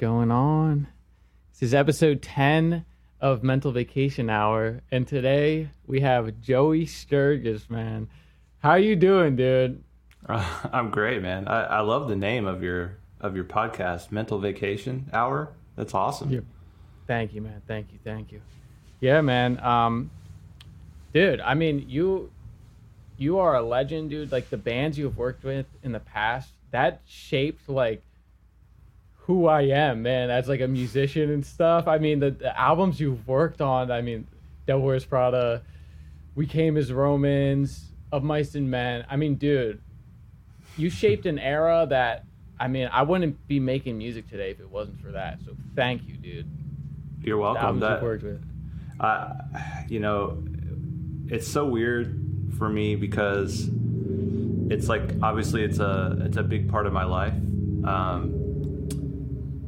going on? This is episode 10 of Mental Vacation Hour, and today we have Joey Sturgis, man. How you doing, dude? Uh, I'm great, man. I, I love the name of your of your podcast, Mental Vacation Hour. That's awesome. Yeah. Thank you, man. Thank you. Thank you. Yeah, man. Um, dude, I mean, you you are a legend, dude. Like the bands you've worked with in the past, that shaped like who I am, man, as like a musician and stuff. I mean, the, the albums you've worked on, I mean, Devil Wears Prada, We Came as Romans, Of Mice and Men. I mean, dude, you shaped an era that, I mean, I wouldn't be making music today if it wasn't for that. So thank you, dude. You're The welcome. albums That, worked with. uh, you know, it's so weird for me because it's like obviously it's a it's a big part of my life, um,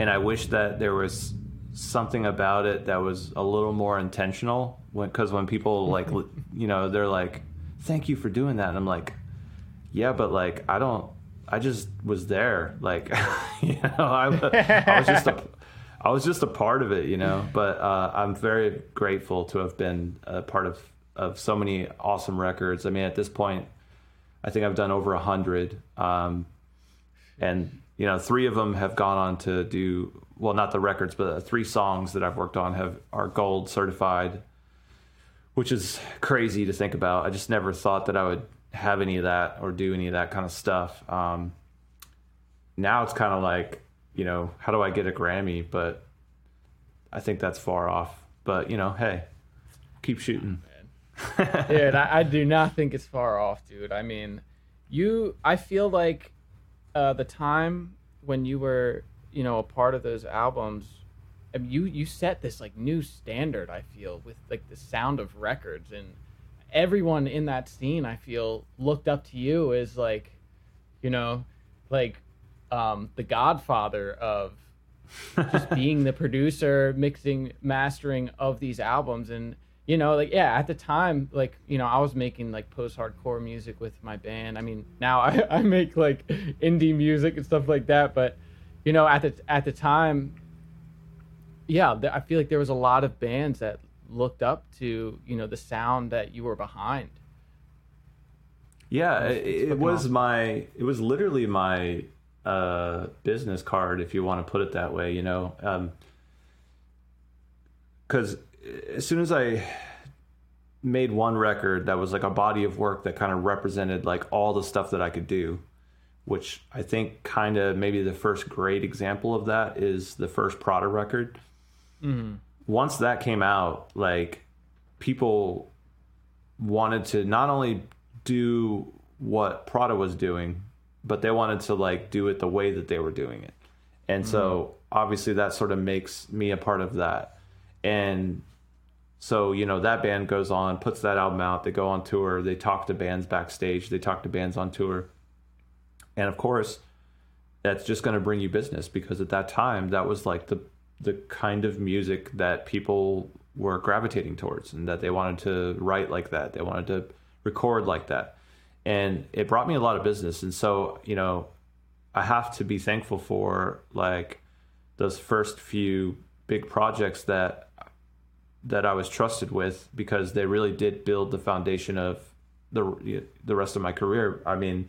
and I wish that there was something about it that was a little more intentional. Because when people like you know they're like, "Thank you for doing that," and I'm like, "Yeah, but like I don't." I just was there, like you know, I, I was just a, I was just a part of it, you know. But uh, I'm very grateful to have been a part of of so many awesome records. I mean, at this point, I think I've done over a hundred, um, and you know, three of them have gone on to do well, not the records, but the three songs that I've worked on have are gold certified, which is crazy to think about. I just never thought that I would have any of that or do any of that kind of stuff. Um, now it's kind of like, you know, how do I get a Grammy? But I think that's far off. But you know, hey, keep shooting. dude I, I do not think it's far off dude i mean you i feel like uh the time when you were you know a part of those albums I mean, you you set this like new standard i feel with like the sound of records. And everyone in that scene i feel looked up to you as like you know like um the godfather of just being the producer, mixing, mastering of these albums, and you know, like yeah, at the time, like you know, I was making like post-hardcore music with my band. I mean, now I, I make like indie music and stuff like that, but you know, at the at the time, yeah, I feel like there was a lot of bands that looked up to you know the sound that you were behind. Yeah, It's- it, it's it was awesome. my it was literally my uh, business card, if you want to put it that way. You know, because as soon as I made one record that was like a body of work that kind of represented like all the stuff that I could do, which I think kind of maybe the first great example of that is the first Prada record. Mm-hmm. Once that came out, like people wanted to not only do what Prada was doing, but they wanted to like do it the way that they were doing it. And so mm-hmm. obviously that sort of makes me a part of that. And so, you know, that band goes on, puts that album out, they go on tour, they talk to bands backstage, they talk to bands on tour. And of course, that's just going to bring you business because at that time that was like the the kind of music that people were gravitating towards and that they wanted to write like that. They wanted to record like that. And it brought me a lot of business. And so, you know, I have to be thankful for like those first few big projects that that I was trusted with because they really did build the foundation of the the rest of my career. I mean,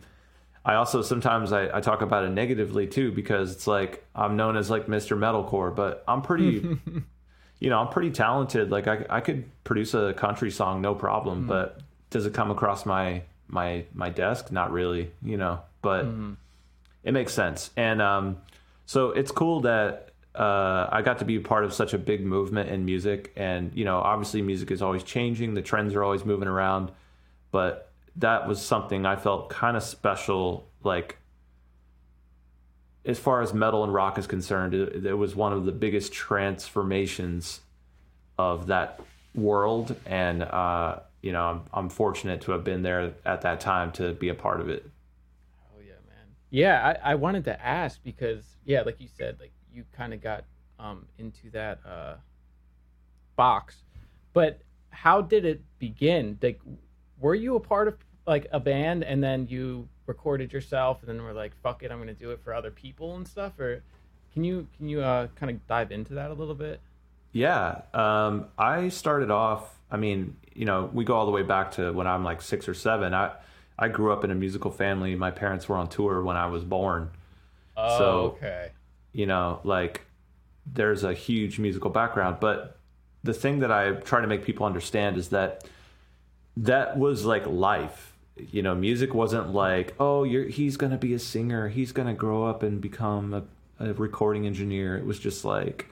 I also sometimes I, I talk about it negatively too because it's like I'm known as like Mr. Metalcore, but I'm pretty, you know, I'm pretty talented. Like I I could produce a country song no problem, but does it come across my my my desk? Not really, you know. But it makes sense, and um, so it's cool that uh, I got to be part of such a big movement in music, and you know, obviously, music is always changing. The trends are always moving around, but that was something I felt kind of special. Like, as far as metal and rock is concerned, it, it was one of the biggest transformations of that world, and uh, you know, I'm, I'm fortunate to have been there at that time to be a part of it. Oh yeah, man. Yeah, I, I wanted to ask because yeah, like you said, like you kind of got um into that uh box, but how did it begin? Like, were you a part of like a band and then you recorded yourself and then were like, fuck it, I'm gonna do it for other people and stuff? Or Can you can you uh, kind of dive into that a little bit? Yeah, um, I started off. I mean, you know, we go all the way back to when I'm like six or seven. I I grew up in a musical family. My parents were on tour when I was born. Oh, So- okay. You know, like there's a huge musical background. But the thing that I try to make people understand is that that was like life. You know, music wasn't like, oh, you're he's gonna be a singer, he's gonna grow up and become a, a recording engineer. It was just like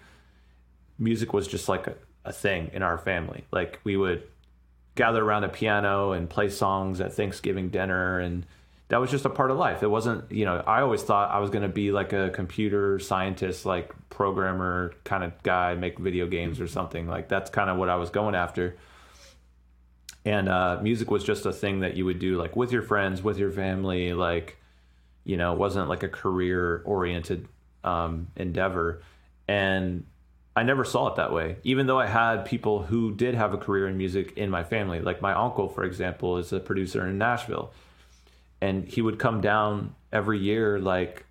music was just like a, a thing in our family. Like we would gather around a piano and play songs at Thanksgiving dinner and that was just a part of life. It wasn't, you know, I always thought I was going to be like a computer scientist, like programmer kind of guy, make video games or something. Like that's kind of what I was going after. And uh, music was just a thing that you would do like with your friends, with your family, like, you know, it wasn't like a career oriented um, endeavor. And I never saw it that way, even though I had people who did have a career in music in my family. Like my uncle, for example, is a producer in Nashville. And he would come down every year, like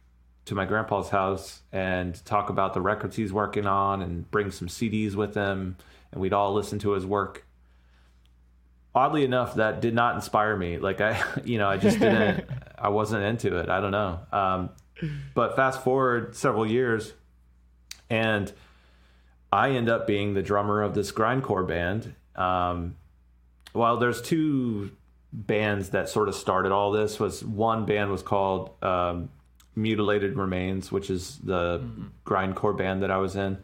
to my grandpa's house and talk about the records he's working on and bring some CDs with him. And we'd all listen to his work. Oddly enough, that did not inspire me. Like I, you know, I just didn't, I wasn't into it. I don't know. Um, but fast forward several years and I end up being the drummer of this grindcore band. Um, well, there's two bands that sort of started all this. Was one band was called um, Mutilated Remains, which is the grindcore band that I was in,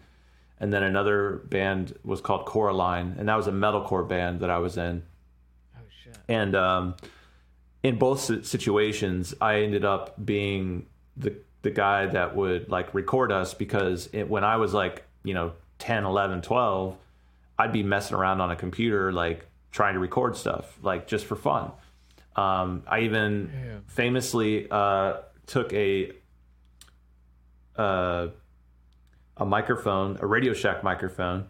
and then another band was called Coraline, and that was a metalcore band that I was in. Oh shit. And um, in both situations, I ended up being the the guy that would like record us because it, when I was like, you know, 10, 11, 12, I'd be messing around on a computer like trying to record stuff like just for fun. Um, I even Yeah. famously uh, took a uh, a microphone, a Radio Shack microphone,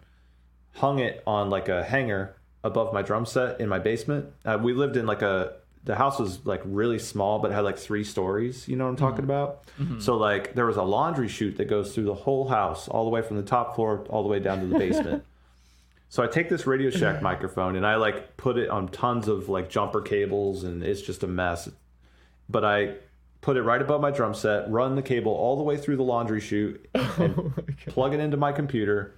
hung it on like a hanger above my drum set in my basement. Uh, we lived in like a the house was like really small, but had like three stories. You know what I'm talking about? So like there was a laundry chute that goes through the whole house, all the way from the top floor all the way down to the basement. So I take this Radio Shack mm-hmm. microphone and I like put it on tons of like jumper cables and it's just a mess. But I put it right above my drum set, run the cable all the way through the laundry chute, oh and plug it into my computer.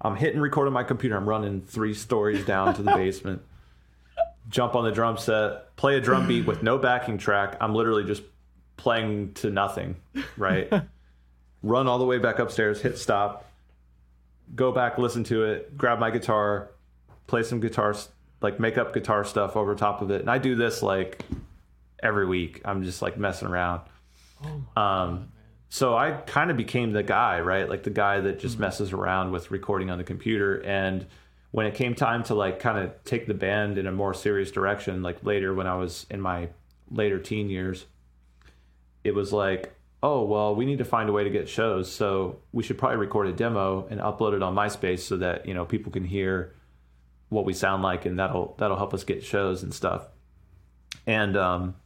I'm hitting record on my computer. I'm running three stories down to the basement. Jump on the drum set, play a drum beat with no backing track. I'm literally just playing to nothing, right? Run all the way back upstairs, hit stop, go back, listen to it, grab my guitar, play some guitar, like make up guitar stuff over top of it. And I do this like every week. I'm just like messing around. um, so I kind of became the guy, right? Like the guy that just messes around with recording on the computer. And when it came time to like kind of take the band in a more serious direction, like later when I was in my later teen years, it was like, oh, well, we need to find a way to get shows. So we should probably record a demo and upload it on MySpace so that, you know, people can hear what we sound like and that'll that'll help us get shows and stuff. And um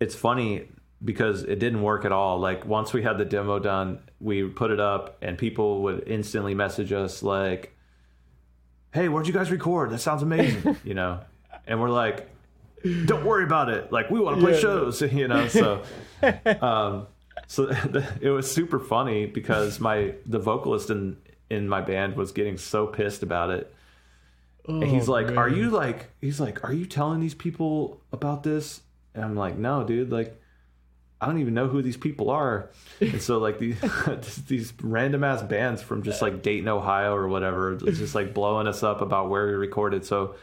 it's funny because it didn't work at all. Like once we had the demo done, we put it up and people would instantly message us like, "Hey, where'd you guys record? That sounds amazing," you know. And we're like, "Don't worry about it. Like we want to play Yeah. shows," you know. So um so it was super funny because my the vocalist in in my band was getting so pissed about it. And he's Oh, like, "Are you like?" He's like, "Are you telling these people about this?" And I'm like, "No, dude. Like, I don't even know who these people are." And so like these these random ass bands from just like Dayton, Ohio, or whatever, just like blowing us up about where we recorded. So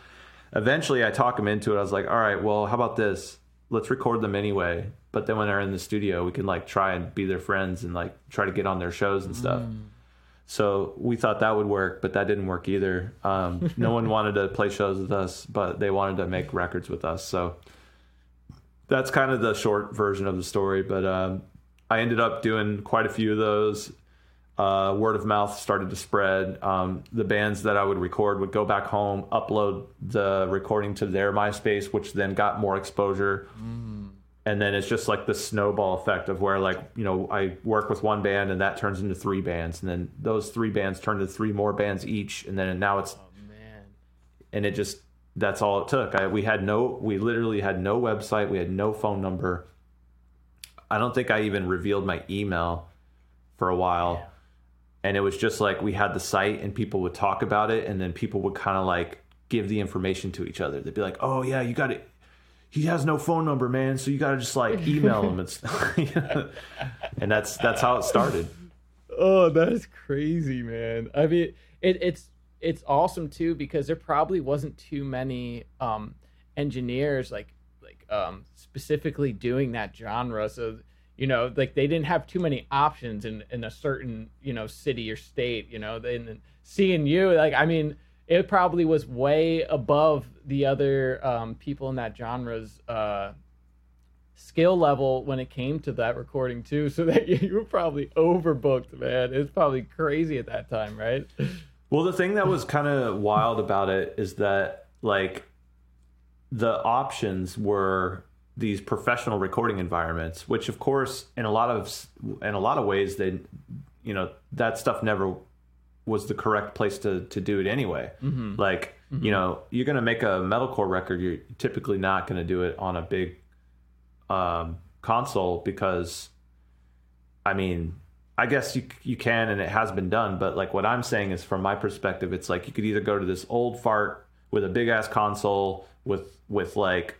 eventually, I talk him into it. I was like, "All right, well, how about this? Let's record them anyway." But then when they're in the studio, we can like try and be their friends and like try to get on their shows and stuff. So we thought that would work, but that didn't work either. Um, no one wanted to play shows with us, but they wanted to make records with us. So that's kind of the short version of the story. But um, I ended up doing quite a few of those. Uh, word of mouth started to spread. Um, the bands that I would record would go back home, upload the recording to their MySpace, which then got more exposure. and then it's just like the snowball effect of where like you know I work with one band and that turns into three bands, and then those three bands turn to three more bands each, and then now it's Oh man. and it just that's all it took. I, we had no, we literally had no website, we had no phone number. I don't think I even revealed my email for a while, Yeah. And it was just like we had the site, and people would talk about it, and then people would kind of like give the information to each other. They'd be like, "Oh yeah, you got it." He has no phone number, man. So you got to just like email him and and that's that's how it started. Oh, that is crazy, man. I mean, it, it's it's awesome too because there probably wasn't too many um, engineers like like um, specifically doing that genre. So you know, like they didn't have too many options in in a certain you know city or state. You know, then seeing you, like I mean, it probably was way above the other um, people in that genre's. Uh, skill level when it came to that recording too so that you were probably overbooked man it's probably crazy at that time right Well, the thing that was kind of wild about it is that like the options were these professional recording environments, which of course in a lot of in a lot of ways they you know that stuff never was the correct place to to do it anyway. Like, you know, you're going to make a metalcore record, you're typically not going to do it on a big um console because I mean, I guess you you can and it has been done, but like what I'm saying is from my perspective, it's like you could either go to this old fart with a big ass console with with like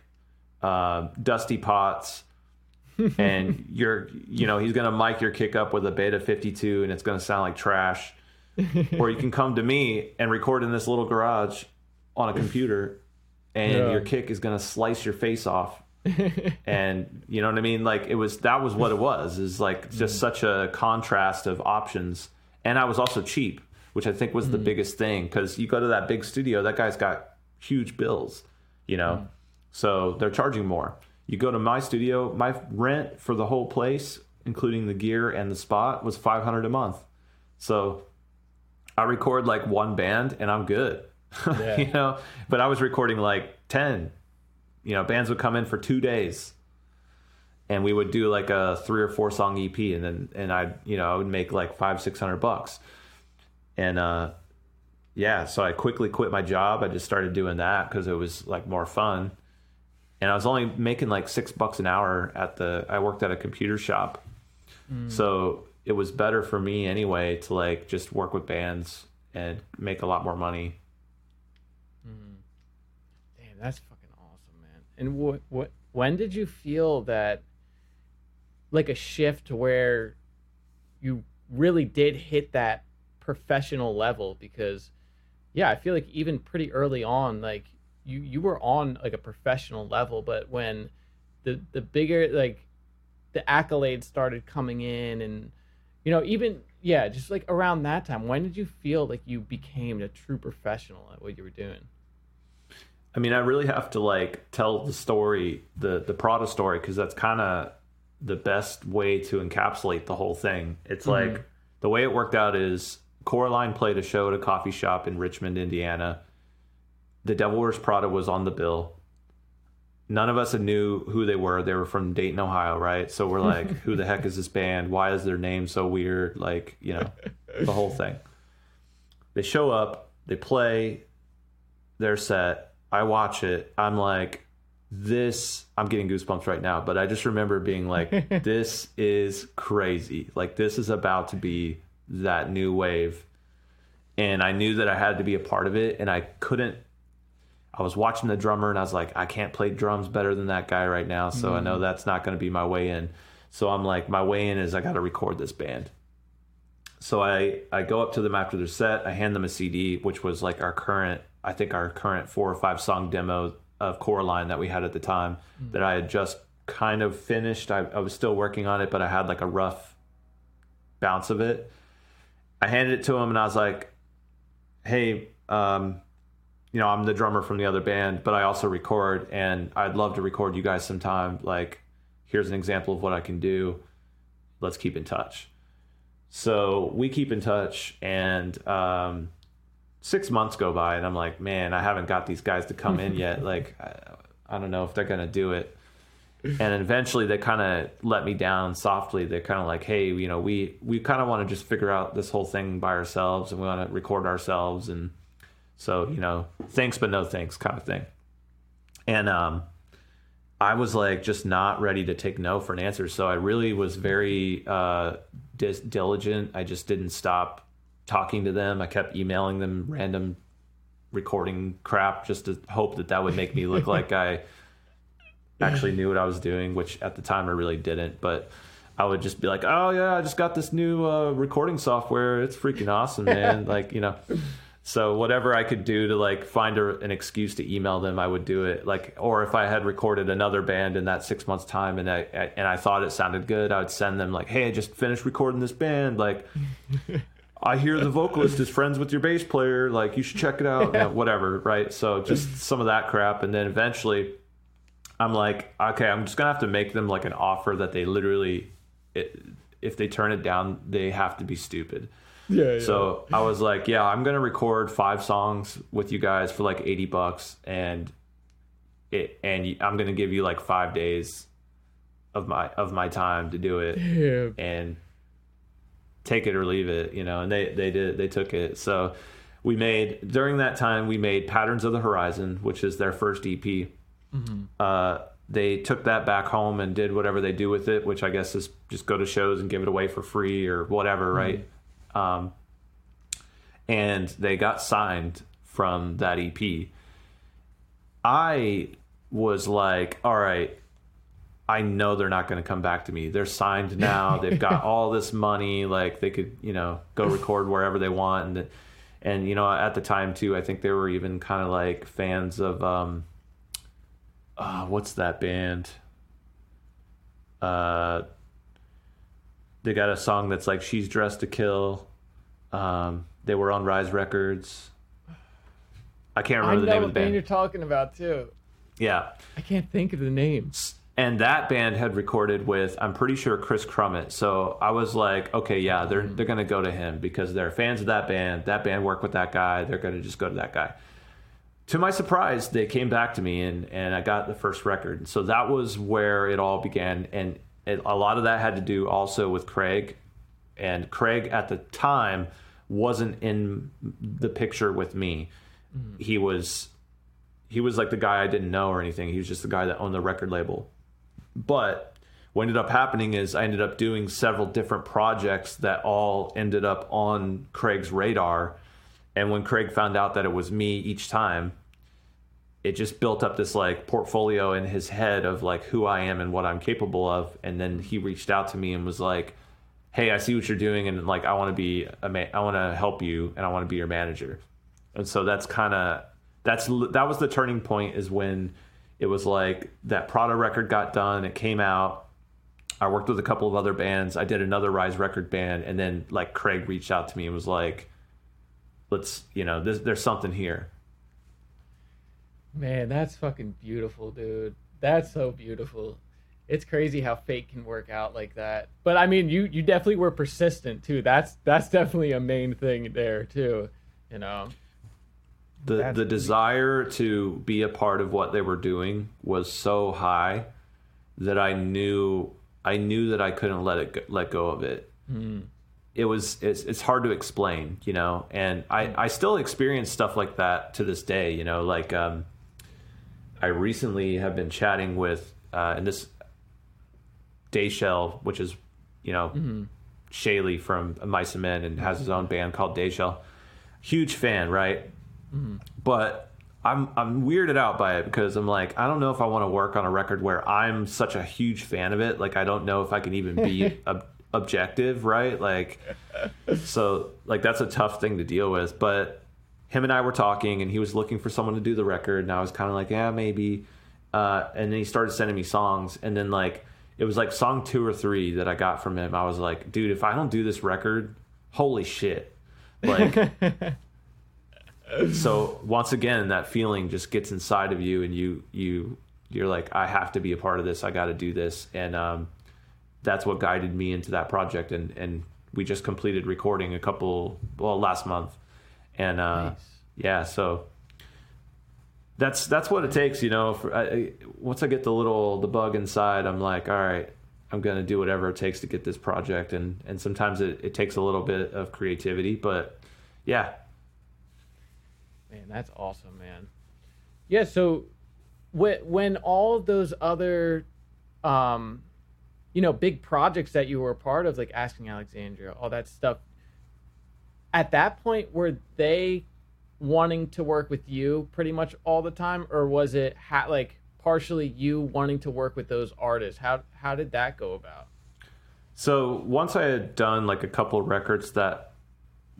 uh, dusty pots, and you're you know he's gonna mic your kick up with a Beta 52 and it's gonna sound like trash, or you can come to me and record in this little garage on a computer, and Yeah. your kick is gonna slice your face off and you know what I mean? Like it was that was what it was. Is like just mm. such a contrast of options, and I was also cheap, which I think was the mm. biggest thing because you go to that big studio, that guy's got huge bills, you know, mm. So they're charging more. You go to my studio, my rent for the whole place, including the gear and the spot, was five hundred a month. So I record like one band and I'm good, Yeah. you know. But I was recording like ten you know, bands would come in for two days and we would do like a three or four song EP and then, and I, you know, I would make like five, six hundred bucks. And, uh, yeah, so I quickly quit my job. I just started doing that because it was like more fun. And I was only making like six bucks an hour at the, I worked at a computer shop. Hmm. So it was better for me anyway to like just work with bands and make a lot more money. Hmm. Damn, that's fucking awesome, man. And what what when did you feel that like a shift to where you really did hit that professional level because yeah, I feel like even pretty early on like you you were on like a professional level, but when the the bigger like the accolades started coming in and you know even yeah just like around that time when did you feel like you became a true professional at what you were doing I mean, I really have to like tell the story, the the Prada story, because that's kind of the best way to encapsulate the whole thing. It's mm-hmm. like the way it worked out is Coraline played a show at a coffee shop in Richmond, Indiana. The Devil Wears Prada was on the bill. None of us knew who they were. They were from Dayton, Ohio, right? So we're like, who the heck is this band? Why is their name so weird? Like, you know, the whole thing. They show up, they play their set. I watch it. I'm like, this, I'm getting goosebumps right now, but I just remember being like, this is crazy. Like, this is about to be that new wave. And I knew that I had to be a part of it, and I couldn't. I was watching the drummer, and I was like, I can't play drums better than that guy right now, so I know that's not going to be my way in. So I'm like, my way in is I got to record this band. So I I go up to them after their set. I hand them a CD, which was like our current, I think our current four or five song demo of Coraline that we had at the time that I had just kind of finished. I, I was still working on it, but I had like a rough bounce of it. I handed it to him and I was like, "Hey, um, you know, I'm the drummer from the other band, but I also record, and I'd love to record you guys sometime. Like, here's an example of what I can do. Let's keep in touch." So we keep in touch, and um, six months go by, and I'm like, man, I haven't got these guys to come in yet. Like, I, I don't know if they're gonna do it. and eventually they kind of let me down softly. They're kind of like, hey, you know, we we kind of want to just figure out this whole thing by ourselves, and we want to record ourselves, and so you know, thanks but no thanks kind of thing. And um, I was like just not ready to take no for an answer, so I really was very uh, dis- diligent. I just didn't stop talking to them. I kept emailing them random recording crap just to hope that that would make me look like I actually knew what I was doing, which at the time I really didn't. But I would just be like, "Oh yeah, I just got this new uh, recording software. It's freaking awesome, man!" like you know. So whatever I could do to like find a, an excuse to email them, I would do it. Like, or if I had recorded another band in that six months time and I, I and I thought it sounded good, I would send them like, "Hey, I just finished recording this band. Like, I hear the vocalist is friends with your bass player. Like, you should check it out. Know, whatever, right? So just mm-hmm. some of that crap, and then eventually, I'm like, okay, I'm just gonna have to make them like an offer that they literally, it, if they turn it down, they have to be stupid. Yeah, yeah. So I was like, yeah, I'm gonna record five songs with you guys for like 80 bucks, and it and I'm gonna give you like five days of my of my time to do it, and take it or leave it, you know. And they they did they took it. So we made during that time we made Patterns of the Horizon, which is their first EP. Uh, they took that back home and did whatever they do with it, which I guess is just go to shows and give it away for free or whatever, right? Um, and they got signed from that EP. I was like, all right, I know they're not going to come back to me. They're signed now. They've got all this money. Like they could, you know, go record wherever they want. And, and you know, at the time too, I think they were even kind of like fans of, um, uh, what's that band? Uh, they got a song that's like "She's Dressed to Kill." Um, they were on Rise Records. I can't I remember the name of the band band. you're talking about too. Yeah, I can't think of the names. and that band had recorded with I'm pretty sure Kris Crummett. So I was like, okay, yeah, they're they're gonna go to him because they're fans of that band. That band worked with that guy. They're gonna just go to that guy. To my surprise, they came back to me and and I got the first record. So that was where it all began, and it, a lot of that had to do also with Craig. And Craig at the time wasn't in the picture with me. Mm-hmm. He was he was like the guy I didn't know or anything. He was just the guy that owned the record label. But what ended up happening is I ended up doing several different projects that all ended up on Craig's radar. And when Craig found out that it was me each time, it just built up this like portfolio in his head of like who I am and what I'm capable of. And then he reached out to me and was like, "Hey, I see what you're doing, and like I want to be a ma- I want to help you, and I want to be your manager." And so that's kind of that's that was the turning point is when it was like that Prada record got done, it came out. I worked with a couple of other bands. I did another Rise record band, and then like Craig reached out to me and was like, "Let's, you know, this, there's something here." Man, that's fucking beautiful, dude. That's so beautiful. It's crazy how fate can work out like that. But I mean, you you definitely were persistent too. That's that's definitely a main thing there too. You know. the That's the pretty- desire to be a part of what they were doing was so high that I knew I knew that I couldn't let it go, let go of it. It was it's it's hard to explain, you know, and I I still experience stuff like that to this day, you know, like um I recently have been chatting with uh and this Dayshell, which is you know Shayley from Mice and Men and has his own band called Dayshell. Huge fan, right? but I'm I'm weirded out by it because I'm like I don't know if I want to work on a record where I'm such a huge fan of it. Like I don't know if I can even be ob- objective, right? Like so like that's a tough thing to deal with. But him and I were talking, and he was looking for someone to do the record, and I was kind of like, yeah, maybe. Uh, and then he started sending me songs, and then like it was like song two or three that I got from him. I was like, dude, if I don't do this record, holy shit, like so once again that feeling just gets inside of you and you you you're like i have to be a part of this i got to do this and um, that's what guided me into that project and and we just completed recording a couple well last month and uh, Nice. yeah so that's that's what it takes, you know. For, I, once I get the little the bug inside, I'm like, all right, I'm gonna do whatever it takes to get this project, and and sometimes it, it takes a little bit of creativity, but yeah. Man, that's awesome, man. Yeah, so when when all those other, um, you know, big projects that you were a part of, like Asking Alexandria, all that stuff. At that point, were they wanting to work with you pretty much all the time, or was it ha- like partially you wanting to work with those artists? How how did that go about? So once I had done like a couple of records that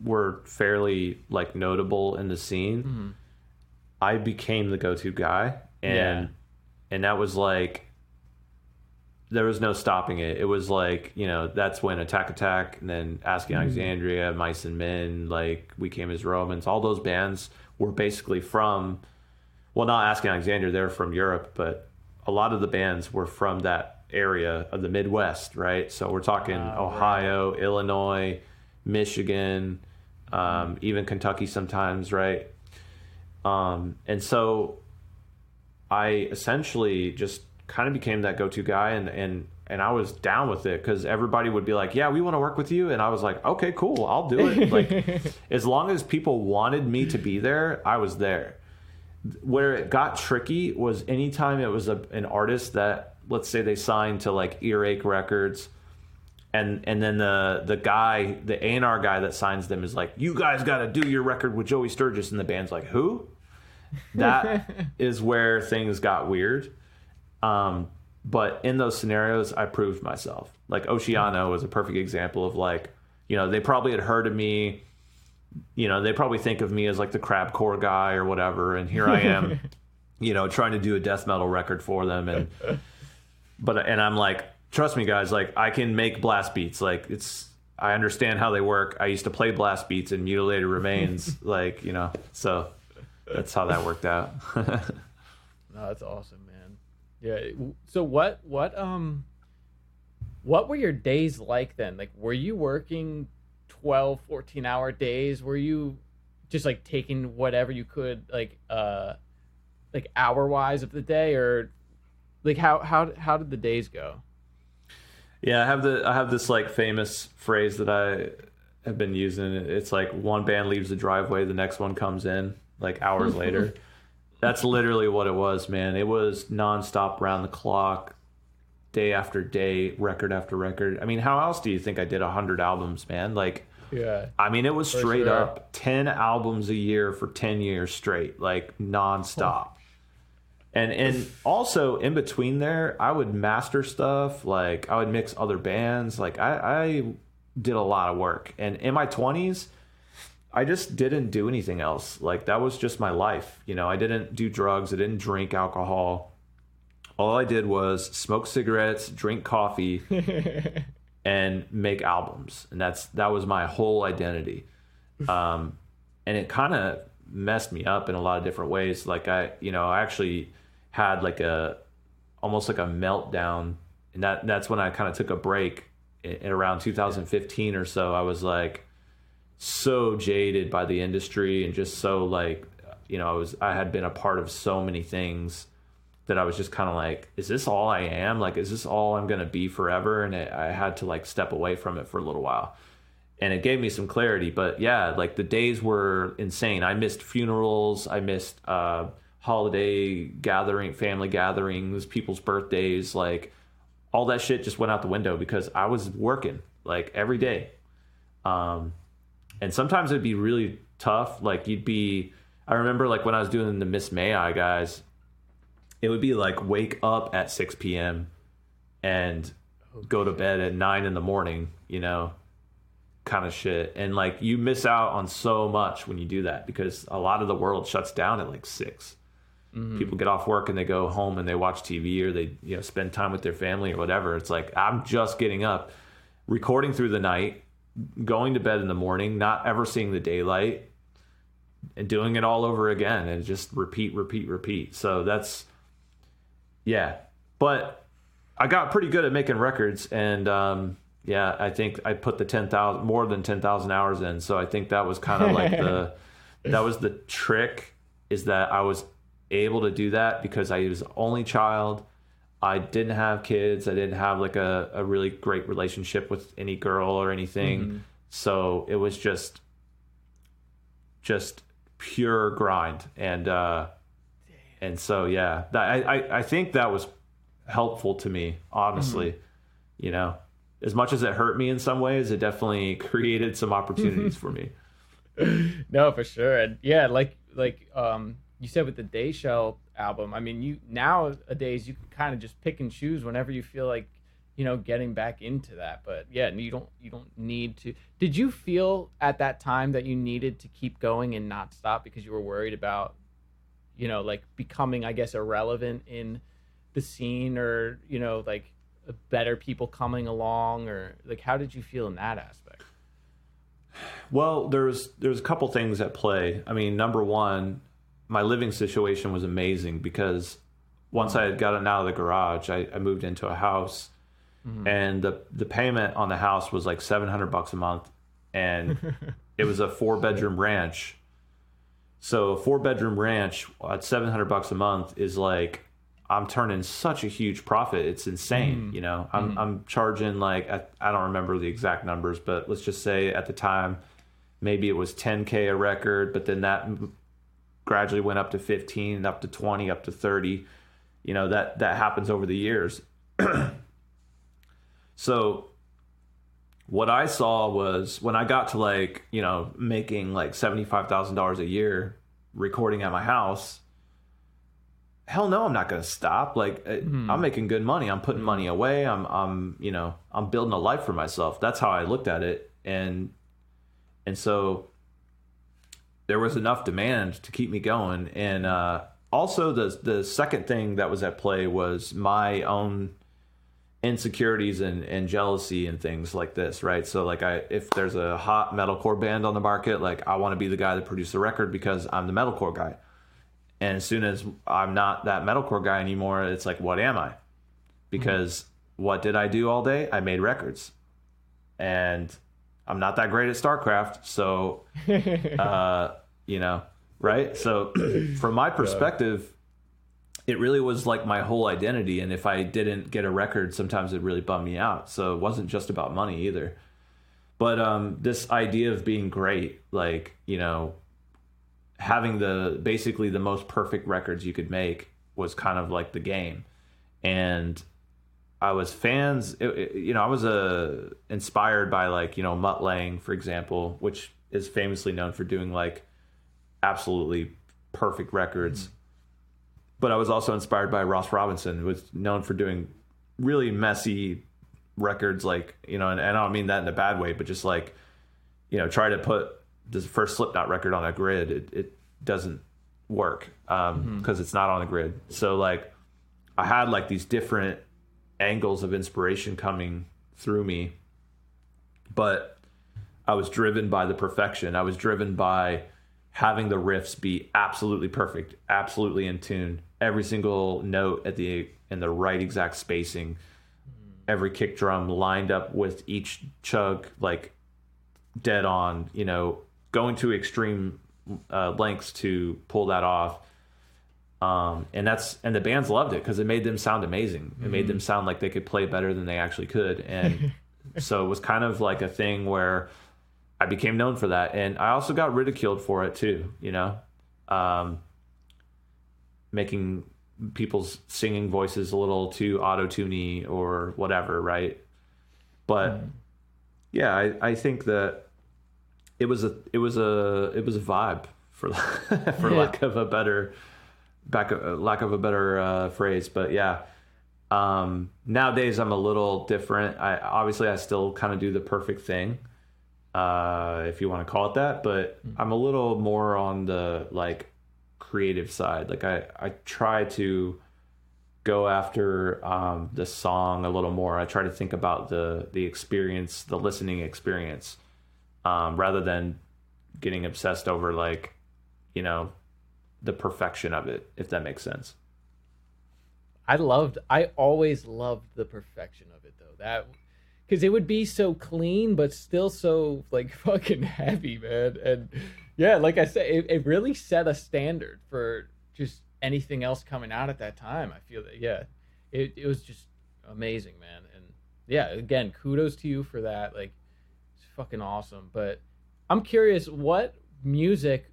were fairly like notable in the scene, mm-hmm. I became the go-to guy, and yeah. and that was like there was no stopping it. It was like, you know, that's when Attack Attack and then Asking mm-hmm. Alexandria, Mice and Men, like We Came as Romans, all those bands were basically from, well, not Asking Alexandria, they're from Europe, but a lot of the bands were from that area of the Midwest, right? So we're talking uh, Ohio, right. Illinois, Michigan, um, even Kentucky sometimes, right? Um, and so I essentially just kind of became that go-to guy and and and I was down with it because everybody would be like, "Yeah, we want to work with you," and I was like, "Okay, cool, I'll do it." like, as long as people wanted me to be there, I was there. Where it got tricky was anytime it was a, an artist that, let's say, they signed to like Earache Records, and and then the the guy, the A and R guy that signs them is like, "You guys got to do your record with Joey Sturgis," and the band's like, "Who?" That is where things got weird um, but in those scenarios, I proved myself. Like Oceano was a perfect example of like, you know, they probably had heard of me. You know, they probably think of me as like the crab core guy or whatever, and here I am, you know, trying to do a death metal record for them, and but and I'm like, trust me, guys, like I can make blast beats. Like it's, I understand how they work. I used to play blast beats and mutilated remains, like you know, so that's how that worked out. no, that's awesome, yeah. So what what um what were your days like then? Like were you working 12 14 hour days? Were you just like taking whatever you could like uh like hour wise of the day or like how how how did the days go? Yeah, I have the I have this like famous phrase that I have been using. It's like one band leaves the driveway, the next one comes in like hours later. That's literally what it was, man. It was nonstop round the clock, day after day, record after record. I mean, how else do you think I did hundred albums, man? Like, yeah. I mean, it was straight sure. up ten albums a year for ten years straight, like nonstop. And and also in between there, I would master stuff. Like I would mix other bands. Like I, I did a lot of work. And in my twenties, I just didn't do anything else. Like that was just my life. You know, I didn't do drugs, I didn't drink alcohol. All I did was smoke cigarettes, drink coffee, and make albums. And that's that was my whole identity. Um, and it kind of messed me up in a lot of different ways. Like I, you know, I actually had like a almost like a meltdown, and that that's when I kind of took a break in, in around 2015 or so. I was like, so jaded by the industry and just so like you know I was I had been a part of so many things that I was just kind of like is this all I am? Like is this all I'm going to be forever? And it, I had to like step away from it for a little while. And it gave me some clarity but yeah like the days were insane. I missed funerals I missed uh holiday gathering family gatherings people's birthdays like all that shit just went out the window because I was working like every day. Um and sometimes it'd be really tough. Like you'd be, I remember like when I was doing the Miss May I guys, it would be like wake up at 6 p.m. and go to bed at nine in the morning, you know, kind of shit. And like you miss out on so much when you do that because a lot of the world shuts down at like 6 mm-hmm. People get off work and they go home and they watch TV or they you know spend time with their family or whatever. It's like I'm just getting up, recording through the night, going to bed in the morning, not ever seeing the daylight, and doing it all over again, and just repeat, repeat, repeat. So that's yeah. But I got pretty good at making records, and um, yeah, I think I put the ten thousand more than ten thousand hours in. So I think that was kind of like the that was the trick is that I was able to do that because I was only child. I didn't have kids. I didn't have like a, a really great relationship with any girl or anything. Mm-hmm. So it was just just pure grind. And uh and so yeah, that, I, I I think that was helpful to me, honestly. Mm-hmm. You know, as much as it hurt me in some ways, it definitely created some opportunities for me. no, for sure. And yeah, like like um you said with the Dayshell album, I mean you nowadays you can kind of just pick and choose whenever you feel like, you know, getting back into that. But yeah, you don't you don't need to Did you feel at that time that you needed to keep going and not stop because you were worried about you know, like becoming I guess irrelevant in the scene or, you know, like uh, better people coming along or like how did you feel in that aspect? Well, there's there's a couple things at play. I mean, number one, my living situation was amazing because once I had gotten out of the garage, I, I moved into a house, mm-hmm. and the the payment on the house was like seven hundred bucks a month, and it was a four bedroom ranch. So a four bedroom ranch at seven hundred bucks a month is like I'm turning such a huge profit. It's insane. Mm-hmm. You know, I'm mm-hmm. I'm charging like I, I don't remember the exact numbers, but let's just say at the time maybe it was 10k a record, but then that gradually went up to 15, up to 20, up to 30. You know, that that happens over the years. so what I saw was when I got to like, you know, making like $75,000 a year recording at my house, hell no, I'm not going to stop. Like uh, I'm making good money. I'm putting money away. I'm, I'm, you know, I'm building a life for myself. That's how I looked at it. And, and so there was enough demand to keep me going. And, uh, also the, the second thing that was at play was my own insecurities and, and jealousy and things like this, right? So like I if there's a hot metalcore band on the market, like I want to be the guy that produced the record because I'm the metalcore guy. And as soon as I'm not that metalcore guy anymore, it's like what am I? Because what did I do all day? I made records. And I'm not that great at StarCraft, so uh, you know, right? So from my perspective, it really was like my whole identity and if i didn't get a record sometimes it really bummed me out. So it wasn't just about money either. But um this idea of being great like you know having the basically the most perfect records you could make was kind of like the game. And i was fans it, it- you know i was uh, inspired by like you know Mutt Lange for example which is famously known for doing like absolutely perfect records. Mm-hmm. But I was also inspired by Ross Robinson, who was known for doing really messy records, like you know, and, and I don't mean that in a bad way, but just like you know, try to put the first Slipknot record on a grid, it, it doesn't work um, mm-hmm. because it's not on the grid. So like, I had like these different angles of inspiration coming through me, but I was driven by the perfection. I was driven by having the riffs be absolutely perfect, absolutely in tune, every single note at the in the right exact spacing, every kick drum lined up with each chug like dead on, you know, going to extreme uh, lengths to pull that off. Um, and that's and the bands loved it because it made them sound amazing. It made them sound like they could play better than they actually could, and so it was kind of like a thing where I became known for that, and I also got ridiculed for it too. You know, um, making people's singing voices a little too auto tuney or whatever, right? But yeah, I, I think that it was a it was a it was a vibe for for Yeah. lack of a better back lack of a better uh, phrase. But yeah, um, nowadays I'm a little different. I obviously I still kind of do the perfect thing, uh, if you want to call it that. But I'm a little more on the like creative side. Like I I try to go after um, the song a little more. I try to think about the the experience, the listening experience, um, rather than getting obsessed over like you know the perfection of it. If that makes sense. I loved. I always loved the perfection of it though. That because it would be so clean, but still so like fucking heavy, man. And yeah, like I said, it, it really set a standard for just anything else coming out at that time. I feel that yeah, it it was just amazing, man. And yeah, again, kudos to you for that. Like, it's fucking awesome. But I'm curious, what music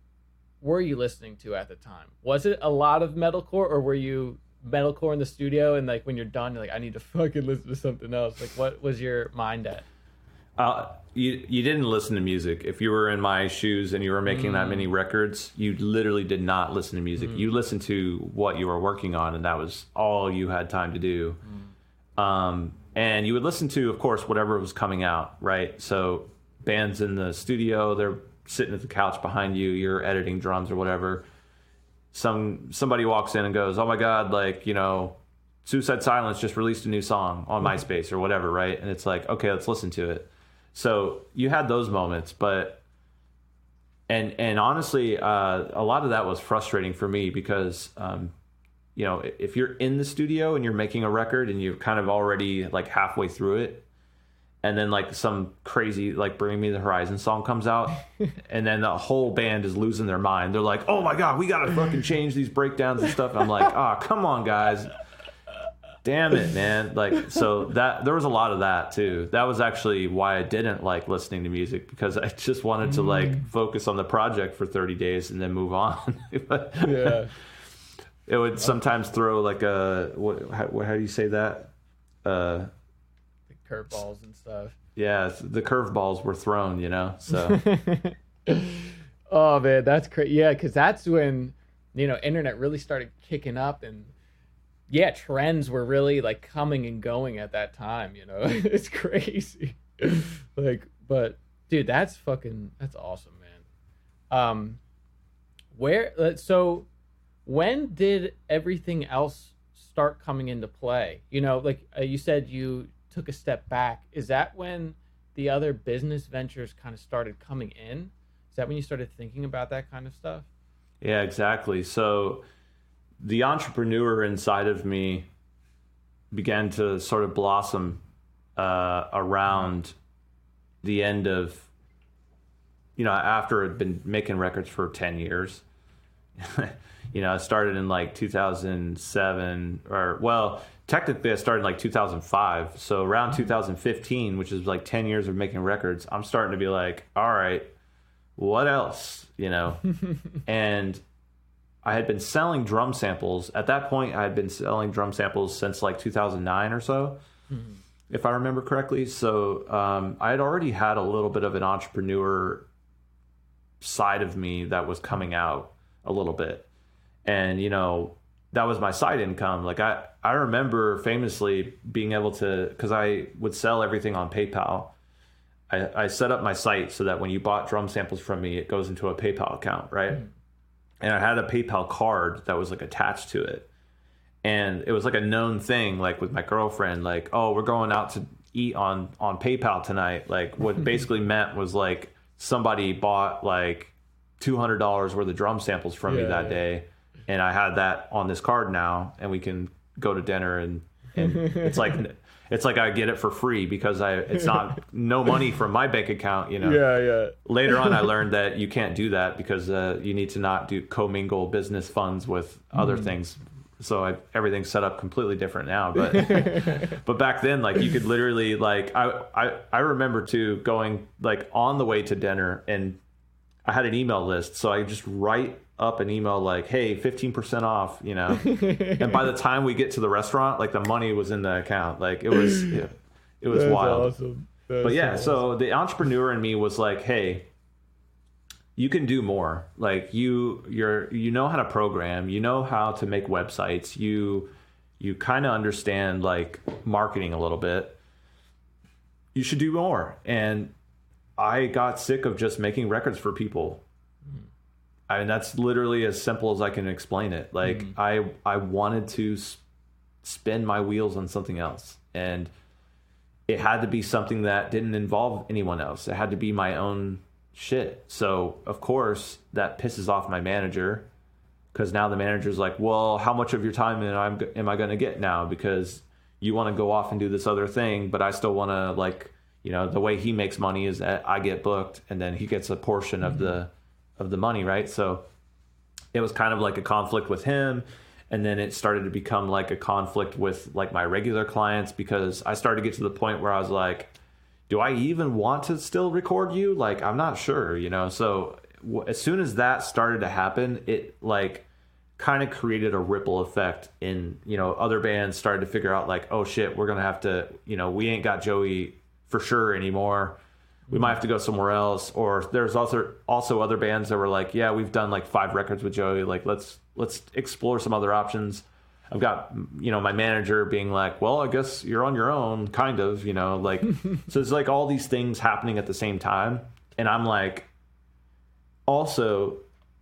were you listening to at the time? Was it a lot of metalcore, or were you metalcore in the studio and like when you're done, you're like, I need to fucking listen to something else? Like, what was your mind at? Uh, you you didn't listen to music. If you were in my shoes and you were making Mm. that many records, you literally did not listen to music. You listened to what you were working on, and that was all you had time to do. Mm. Um, and you would listen to, of course, whatever was coming out, right? So bands in the studio, they're sitting at the couch behind you. You're editing drums or whatever. Some somebody walks in and goes, "Oh my god!" Like you know, Suicide Silence just released a new song on MySpace or whatever, right? And it's like, okay, let's listen to it. So you had those moments, but and and honestly, uh, a lot of that was frustrating for me because um, you know if you're in the studio and you're making a record and you're kind of already like halfway through it, and then like some crazy like "Bring Me the Horizon" song comes out, and then the whole band is losing their mind. They're like, "Oh my god, we gotta fucking change these breakdowns and stuff." I'm like, "Ah, come on, guys." damn it man like so that there was a lot of that too that was actually why i didn't like listening to music because i just wanted to like focus on the project for 30 days and then move on But Yeah. it would sometimes throw like a what how, how do you say that uh curveballs and stuff. yeah the curveballs were thrown you know so Oh man, that's crazy. Yeah, because that's when you know internet really started kicking up, and yeah, trends were really like coming and going at that time. You know, it's crazy. like, but dude, that's fucking that's awesome, man. Um, where uh, so when did everything else start coming into play? You know, like uh, you said, you took a step back. Is that when the other business ventures kind of started coming in? Is that when you started thinking about that kind of stuff? Yeah, exactly. So the entrepreneur inside of me began to sort of blossom uh, around the end of, you know, after I'd been making records for 10 years. you know, I started in like 2007, or well, technically I started in like 2005. So around 2015, which is like 10 years of making records, I'm starting to be like, all right, what else? You know? and I had been selling drum samples. At that point, I had been selling drum samples since like 2009 or so, if I remember correctly. So um, I had already had a little bit of an entrepreneur side of me that was coming out a little bit. And, you know, that was my side income. Like I, I remember famously being able to, because I would sell everything on PayPal. I, I set up my site so that when you bought drum samples from me, it goes into a PayPal account, right? Hmm. And I had a PayPal card that was like attached to it. And it was like a known thing, like with my girlfriend, like, oh, we're going out to eat on on PayPal tonight. Like what hmm. basically meant was like somebody bought like two hundred dollars worth of drum samples from me that yeah. day, and I had that on this card now, and we can go to dinner and and it's like it's like I get it for free because I it's not no money from my bank account, you know. yeah. Yeah. Later on, I learned that you can't do that because uh, you need to not do commingle business funds with other things. So I, everything's set up completely different now. But but back then, like you could literally like I, I I remember too going like on the way to dinner and I had an email list, so I just write up an email like, "Hey, fifteen percent off," you know. and by the time we get to the restaurant, like the money was in the account. Like it was it, it was That's wild. awesome. but yeah so the entrepreneur in me was like hey you can do more. Like you you're you know how to program. You know how to make websites. You you kind of understand like marketing a little bit. You should do more. And i got sick of just making records for people I mean, that's literally as simple as I can explain it. Like mm-hmm. I, I wanted to s- spin my wheels on something else, and it had to be something that didn't involve anyone else. It had to be my own shit. So of course that pisses off my manager because now the manager's like, well, how much of your time am I, am I going to get now? Because you want to go off and do this other thing, but I still want to like, you know, the way he makes money is that I get booked and then he gets a portion of mm-hmm. the of the money, right? So it was kind of like a conflict with him and then it started to become like a conflict with like my regular clients because I started to get to the point where I was like do I even want to still record you? Like I'm not sure you know? So w- as soon as that started to happen it like kind of created a ripple effect in you know other bands started to figure out like oh shit we're gonna have to you know we ain't got joey for sure anymore we might have to go somewhere else or there's also also other bands that were like yeah we've done like five records with joey like let's let's explore some other options. I've got you know my manager being like well i guess you're on your own kind of you know like so it's like all these things happening at the same time and i'm like also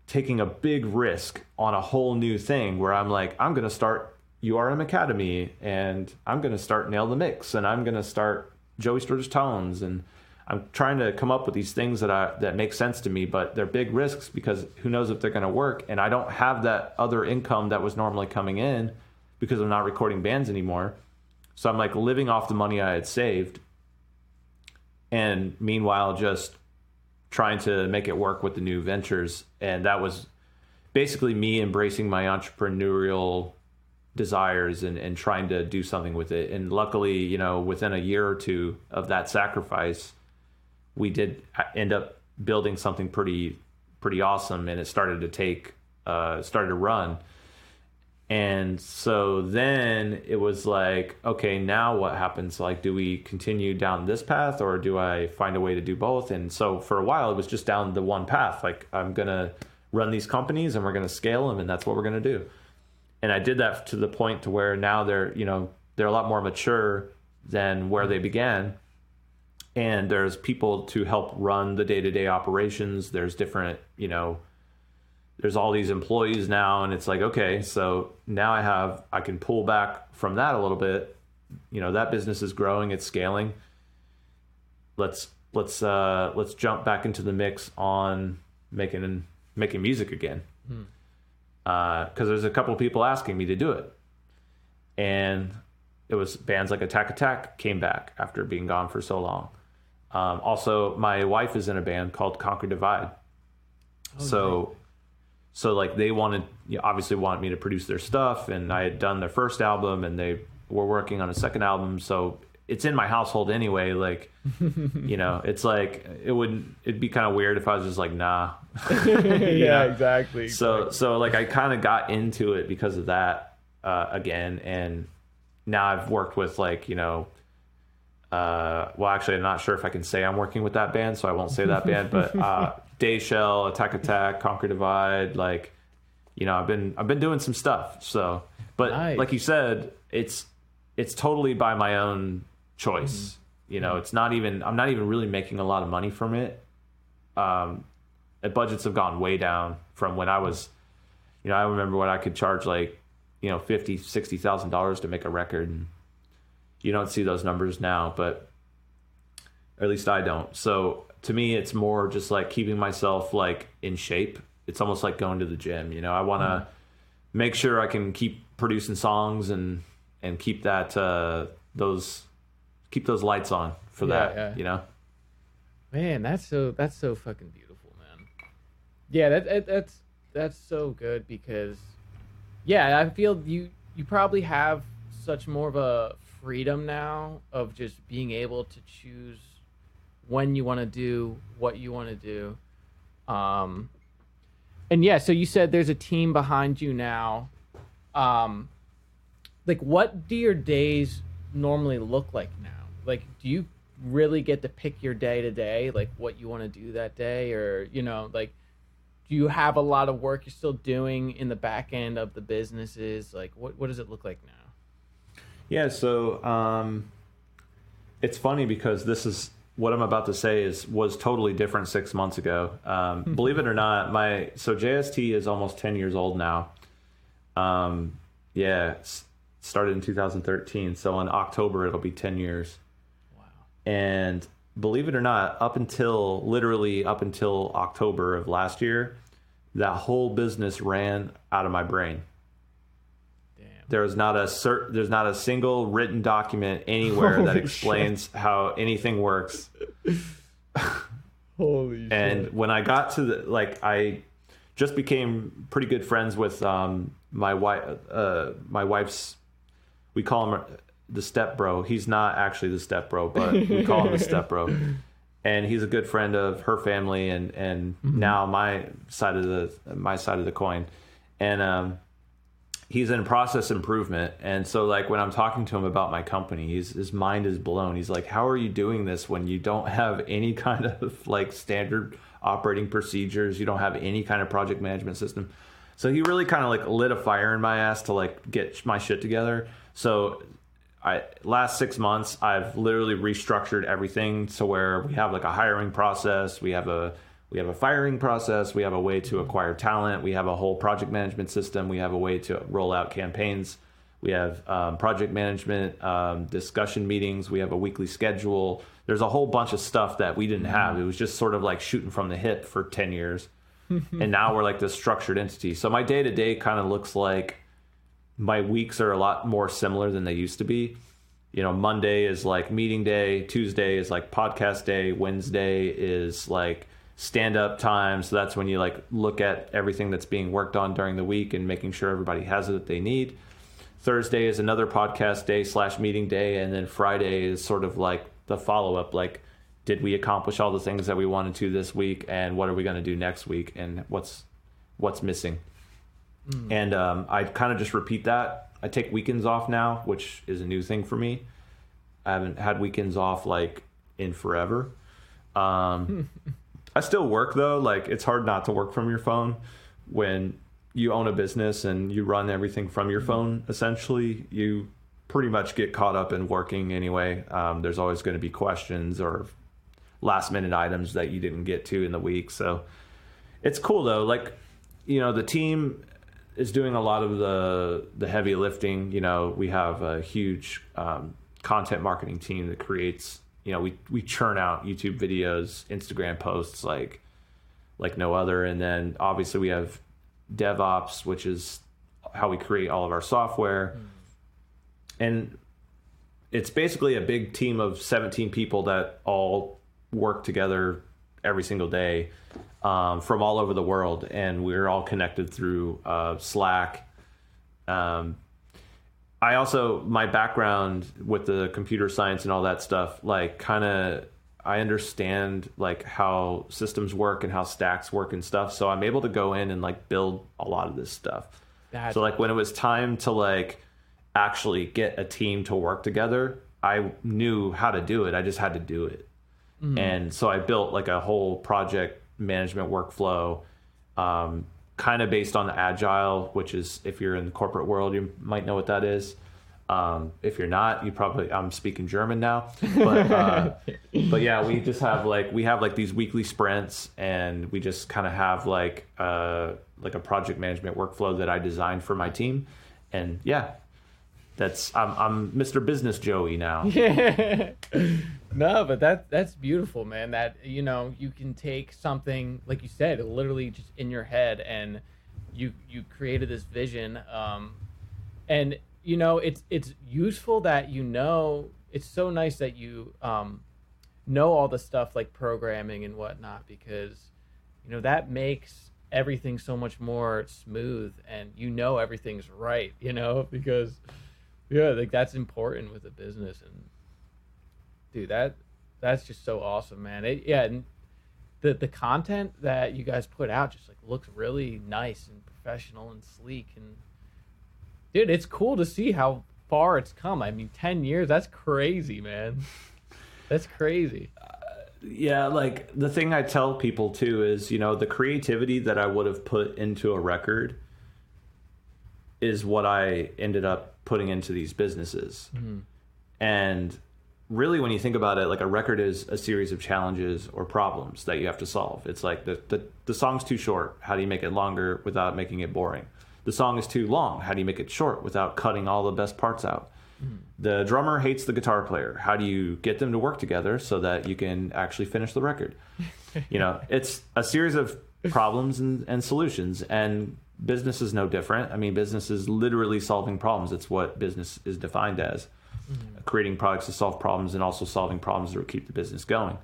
taking a big risk on a whole new thing where I'm like, I'm going to start URM Academy and I'm going to start Nail the Mix and I'm going to start Joey Sturgis Tones and I'm trying to come up with these things that I that make sense to me, but they're big risks because who knows if they're going to work and I don't have that other income that was normally coming in because I'm not recording bands anymore. So I'm like living off the money I had saved and meanwhile just trying to make it work with the new ventures and that was basically me embracing my entrepreneurial desires and, and trying to do something with it and luckily you know within a year or two of that sacrifice we did end up building something pretty pretty awesome and it started to take uh started to run and so then it was like, okay, now what happens? Like, do we continue down this path or do I find a way to do both? And so for a while, it was just down the one path. Like, I'm going to run these companies and we're going to scale them and that's what we're going to do. And I did that to the point to where now they're, you know, they're a lot more mature than where they began. And there's people to help run the day to day operations. There's different, you know, there's all these employees now and it's like okay so now i have i can pull back from that a little bit. You know that business is growing it's scaling. Let's let's uh let's jump back into the mix on making making music again. Hmm. uh because there's a couple people asking me to do it. And it was bands like attack attack came back after being gone for so long um, also my wife is in a band called conquer divide. Oh, so so like they wanted you know, obviously wanted me to produce their stuff and i had done their first album and they were working on a second album so it's in my household anyway like you know it's like it wouldn't it'd be kind of weird if i was just like nah. Yeah exactly so so like i kind of got into it because of that uh, again and now i've worked with like you know uh, well actually i'm not sure if i can say i'm working with that band so i won't say that band but uh, Dayshell, Attack Attack, Conquer Divide, like you know, I've been I've been doing some stuff. So, but nice. like you said, it's it's totally by my own choice. Mm-hmm. You know, it's not even I'm not even really making a lot of money from it. Um, budgets have gone way down from when I was, you know, I remember when I could charge like, you know, fifty, sixty thousand dollars to make a record, and you don't see those numbers now, but at least I don't. So to me it's more just like keeping myself like in shape it's almost like going to the gym you know i want to mm. make sure i can keep producing songs and and keep that uh those keep those lights on for yeah, that yeah. you know man that's so that's so fucking beautiful man yeah that, that that's that's so good because yeah i feel you you probably have such more of a freedom now of just being able to choose when you want to do what you want to do. Um, and yeah, so you said there's a team behind you now. Um, like, what do your days normally look like now? Like, do you really get to pick your day to day, like what you want to do that day, or you know, like, do you have a lot of work you're still doing in the back end of the businesses? Like, what what does it look like now? Yeah, so um, it's funny because this is what I'm about to say is was totally different six months ago. Um, believe it or not, my so JST is almost ten years old now. Um, yeah, started in 2013. So in October it'll be ten years. Wow. And believe it or not, up until literally up until October of last year, that whole business ran out of my brain. There's not a cert, there's not a single written document anywhere Holy that explains shit. how anything works. Holy and shit. when I got to the like I just became pretty good friends with um, my wife. Uh, my wife's, we call him the step bro. He's not actually the step bro, but we call him the step bro. And he's a good friend of her family, and and mm-hmm. now my side of the my side of the coin, and um, he's in process improvement. And so, like when I'm talking to him about my company, he's, his mind is blown. He's like, "How are you doing this when you don't have any kind of like standard operating procedures? You don't have any kind of project management system." So he really kind of like lit a fire in my ass to like get my shit together. So I last six months I've literally restructured everything to where we have like a hiring process, we have a we have a firing process, we have a way to acquire talent, we have a whole project management system, we have a way to roll out campaigns, we have um, project management um, discussion meetings, we have a weekly schedule. There's a whole bunch of stuff that we didn't have. It was just sort of like shooting from the hip for ten years, and now we're like this structured entity. So my day to day kind of looks like my weeks are a lot more similar than they used to be. You know, Monday is like meeting day, Tuesday is like podcast day, Wednesday is like stand up time. So that's when you like look at everything that's being worked on during the week and making sure everybody has it that they need. Thursday is another podcast day slash meeting day, and then Friday is sort of like the follow up. Like, did we accomplish all the things that we wanted to this week, and what are we going to do next week, and what's what's missing? Mm. And um, I kind of just repeat that. I take weekends off now, which is a new thing for me. I haven't had weekends off like in forever. Um, I still work though. Like it's hard not to work from your phone when you own a business and you run everything from your phone. Essentially, you pretty much get caught up in working anyway. Um, there's always going to be questions or last minute items that you didn't get to in the week. So it's cool though. Like you know, the team is doing a lot of the the heavy lifting. You know, we have a huge um, content marketing team that creates. You know, we we churn out YouTube videos, Instagram posts like like no other, and then obviously we have DevOps, which is how we create all of our software, mm. and it's basically a big team of 17 people that all work together every single day um, from all over the world, and we're all connected through uh, Slack. Um, I also my background with the computer science and all that stuff, like kind of I understand like how systems work and how stacks work and stuff. So I'm able to go in and like build a lot of this stuff. That's so like when it was time to like actually get a team to work together, I knew how to do it. I just had to do it. Mm-hmm. And so I built like a whole project management workflow, um, kind of based on the agile, which is if you're in the corporate world, you might know what that is. Um, if you're not, you probably I'm speaking German now, but uh, but yeah, we just have like we have like these weekly sprints, and we just kind of have like uh, like a project management workflow that I designed for my team, and yeah, that's I'm I'm Mr. Business Joey now. no, but that that's beautiful, man. That you know you can take something like you said, literally just in your head, and you you created this vision, um, and you know it's it's useful that you know. It's so nice that you um, know all the stuff like programming and whatnot because you know that makes everything so much more smooth and you know everything's right you know because yeah like that's important with a business and dude, that that's just so awesome, man. It, yeah, and the the content that you guys put out just like looks really nice and professional and sleek and dude, it's cool to see how far it's come. I mean, 10 years, that's crazy, man. That's crazy. Uh, yeah, like the thing I tell people too is, you know, the creativity that I would have put into a record is what I ended up putting into these businesses. Mm-hmm. And really when you think about it like a record is a series of challenges or problems that you have to solve. It's like the, the, the song's too short. How do you make it longer without making it boring? The song is too long. How do you make it short without cutting all the best parts out? Mm. the drummer hates the guitar player. How do you get them to work together so that you can actually finish the record? You know it's a series of problems and, and solutions. And business is no different i mean business is literally solving problems it's what business is defined as mm-hmm. creating products to solve problems and also solving problems that will keep the business going.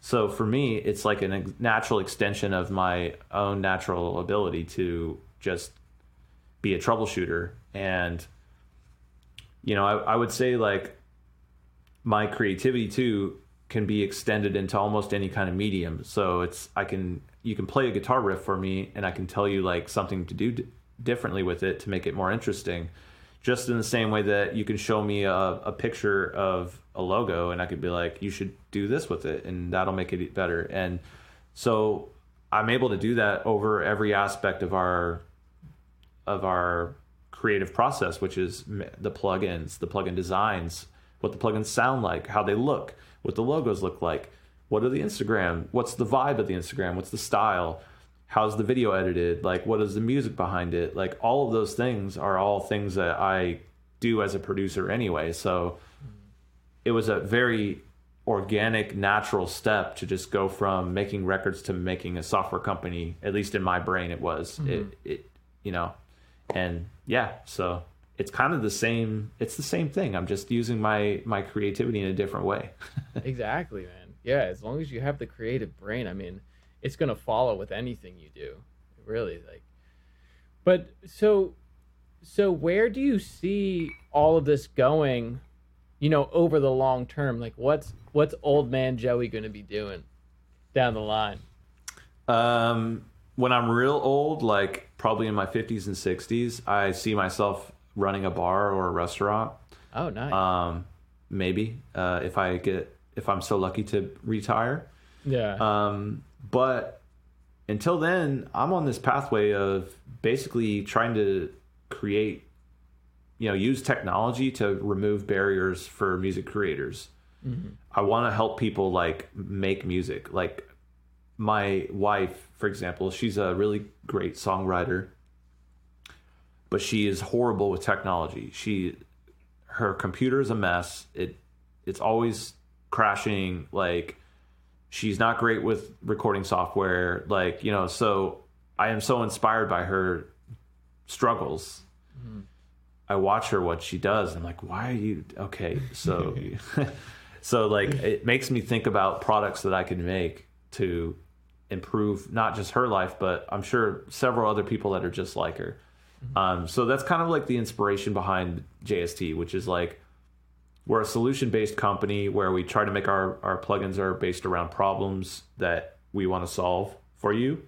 So for me, it's like a natural extension of my own natural ability to just be a troubleshooter. And, you know, I, I would say like my creativity too can be extended into almost any kind of medium. So it's, I can, you can play a guitar riff for me and I can tell you like something to do d- differently with it to make it more interesting just in the same way that you can show me a, a picture of a logo and I could be like, you should do this with it and that'll make it better. And so I'm able to do that over every aspect of our of our creative process, which is the plugins, the plugin designs, what the plugins sound like, how they look, what the logos look like, what are the Instagram, what's the vibe of the Instagram, what's the style, how's the video edited like what is the music behind it? Like all of those things are all things that i do as a producer anyway. So it was a very organic natural step to just go from making records to making a software company at least in my brain it was. Mm-hmm. it, it you know and yeah so it's kind of the same it's the same thing. I'm just using my my creativity in a different way. Exactly man yeah as long as you have the creative brain i mean it's going to follow with anything you do really like. But so so where do you see all of this going you know over the long term? Like what's what's old man joey going to be doing down the line? Um when i'm real old like probably in my 50s and 60s i see myself running a bar or a restaurant. Oh nice. Um maybe uh if i get if i'm so lucky to retire yeah um but until then, I'm on this pathway of basically trying to create, you know, use technology to remove barriers for music creators. Mm-hmm. I want to help people like make music. Like my wife, for example, she's a really great songwriter, but she is horrible with technology. She her computer is a mess. It it's always crashing like she's not great with recording software like you know so i am so inspired by her struggles mm-hmm. i watch her what she does i'm like why are you okay so so like it makes me think about products that i can make to improve not just her life but i'm sure several other people that are just like her mm-hmm. um, so that's kind of like the inspiration behind jst which is like we're a solution based company where we try to make our, our plugins are based around problems that we want to solve for you.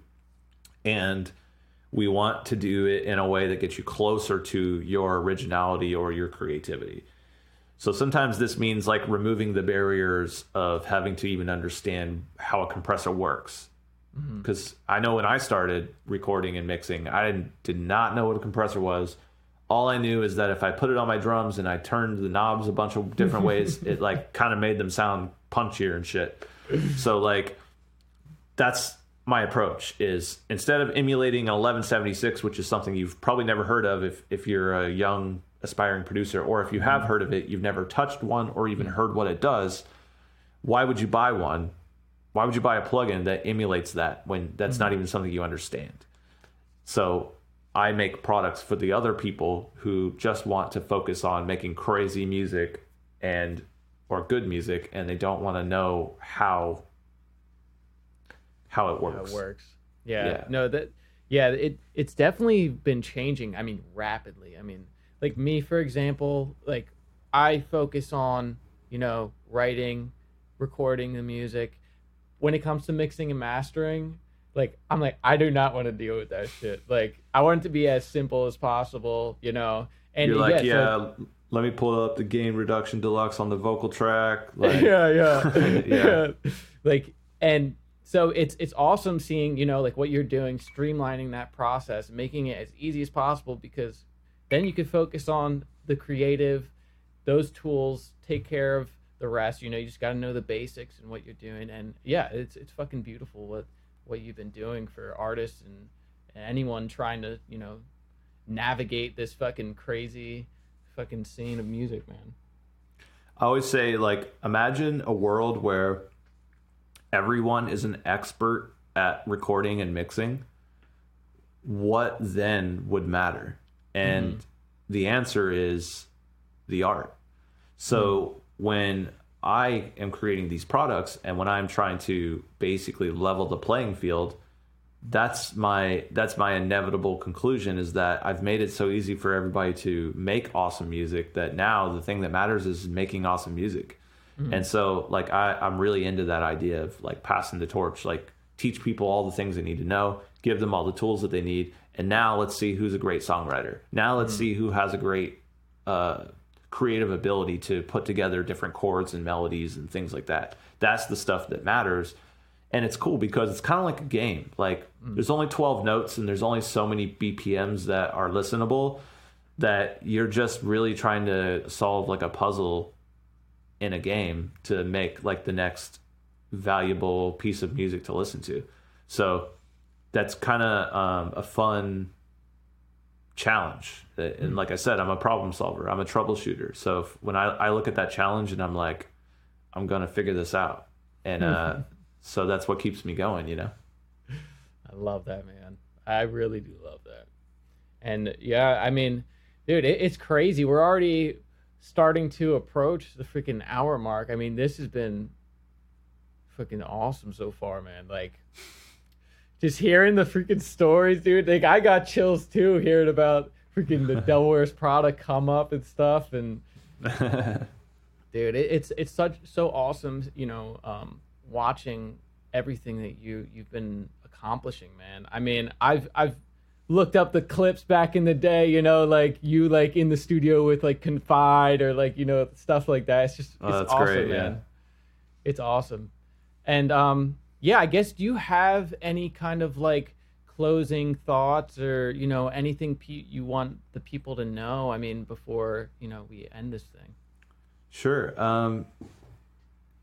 And we want to do it in a way that gets you closer to your originality or your creativity. So sometimes this means like removing the barriers of having to even understand how a compressor works. Because mm-hmm. I know when I started recording and mixing, I did not know what a compressor was all I knew is that if I put it on my drums and I turned the knobs a bunch of different ways, it like kind of made them sound punchier and shit. So like that's my approach is instead of emulating an 1176, which is something you've probably never heard of if if you're a young aspiring producer, or if you have heard of it, you've never touched one or even heard what it does. Why would you buy one? Why would you buy a plugin that emulates that when that's mm-hmm. not even something you understand? So I make products for the other people who just want to focus on making crazy music and or good music and they don't want to know how how it works. How it works. Yeah. yeah. No, that yeah, it it's definitely been changing. I mean, rapidly. I mean, like me for example, like I focus on, you know, writing, recording the music. When it comes to mixing and mastering, like I'm like I do not want to deal with that shit. Like I want it to be as simple as possible, you know. And you're like, yeah, so, let me pull up the gain reduction deluxe on the vocal track. Like, yeah, yeah, yeah, yeah. Like, and so it's it's awesome seeing you know like what you're doing, streamlining that process, making it as easy as possible because then you can focus on the creative. Those tools take care of the rest. You know, you just got to know the basics and what you're doing. And yeah, it's it's fucking beautiful what what you've been doing for artists and, and anyone trying to you know navigate this fucking crazy fucking scene of music, man. I always say, like, imagine a world where everyone is an expert at recording and mixing. What then would matter? And mm-hmm. the answer is the art. So mm-hmm. when I am creating these products and when I'm trying to basically level the playing field, that's my that's my inevitable conclusion is that I've made it so easy for everybody to make awesome music that now the thing that matters is making awesome music. Mm-hmm. And so like I, I'm really into that idea of like passing the torch, like teach people all the things they need to know, give them all the tools that they need, and now let's see who's a great songwriter. Now let's mm-hmm. see who has a great uh, creative ability to put together different chords and melodies and things like that. That's the stuff that matters. And it's cool because it's kind of like a game. Like mm. there's only 12 notes and there's only so many BPMs that are listenable that you're just really trying to solve like a puzzle in a game to make like the next valuable piece of music to listen to. So that's kind of um, a fun challenge. And hmm. like I said, I'm a problem solver. I'm a troubleshooter. So when I, I look at that challenge and I'm like, I'm gonna figure this out, and uh, so that's what keeps me going. You know. I love that, man. I really do love that. And yeah, I mean, dude, it, it's crazy. We're already starting to approach the freaking hour mark. I mean, this has been freaking awesome so far, man. Like just hearing the freaking stories, dude. Like I got chills too hearing about freaking the Wears Prada come up and stuff. And dude, it, it's it's such so awesome, you know, um, watching everything that you you've been accomplishing, man. I mean, I've I've looked up the clips back in the day, you know, like you like in the studio with like Confide or like you know stuff like that. It's just oh, it's awesome, great, man. Yeah. It's awesome. And um yeah, I guess do you have any kind of like closing thoughts or you know anything pe- you want the people to know? I mean, before you know we end this thing. Sure. Um,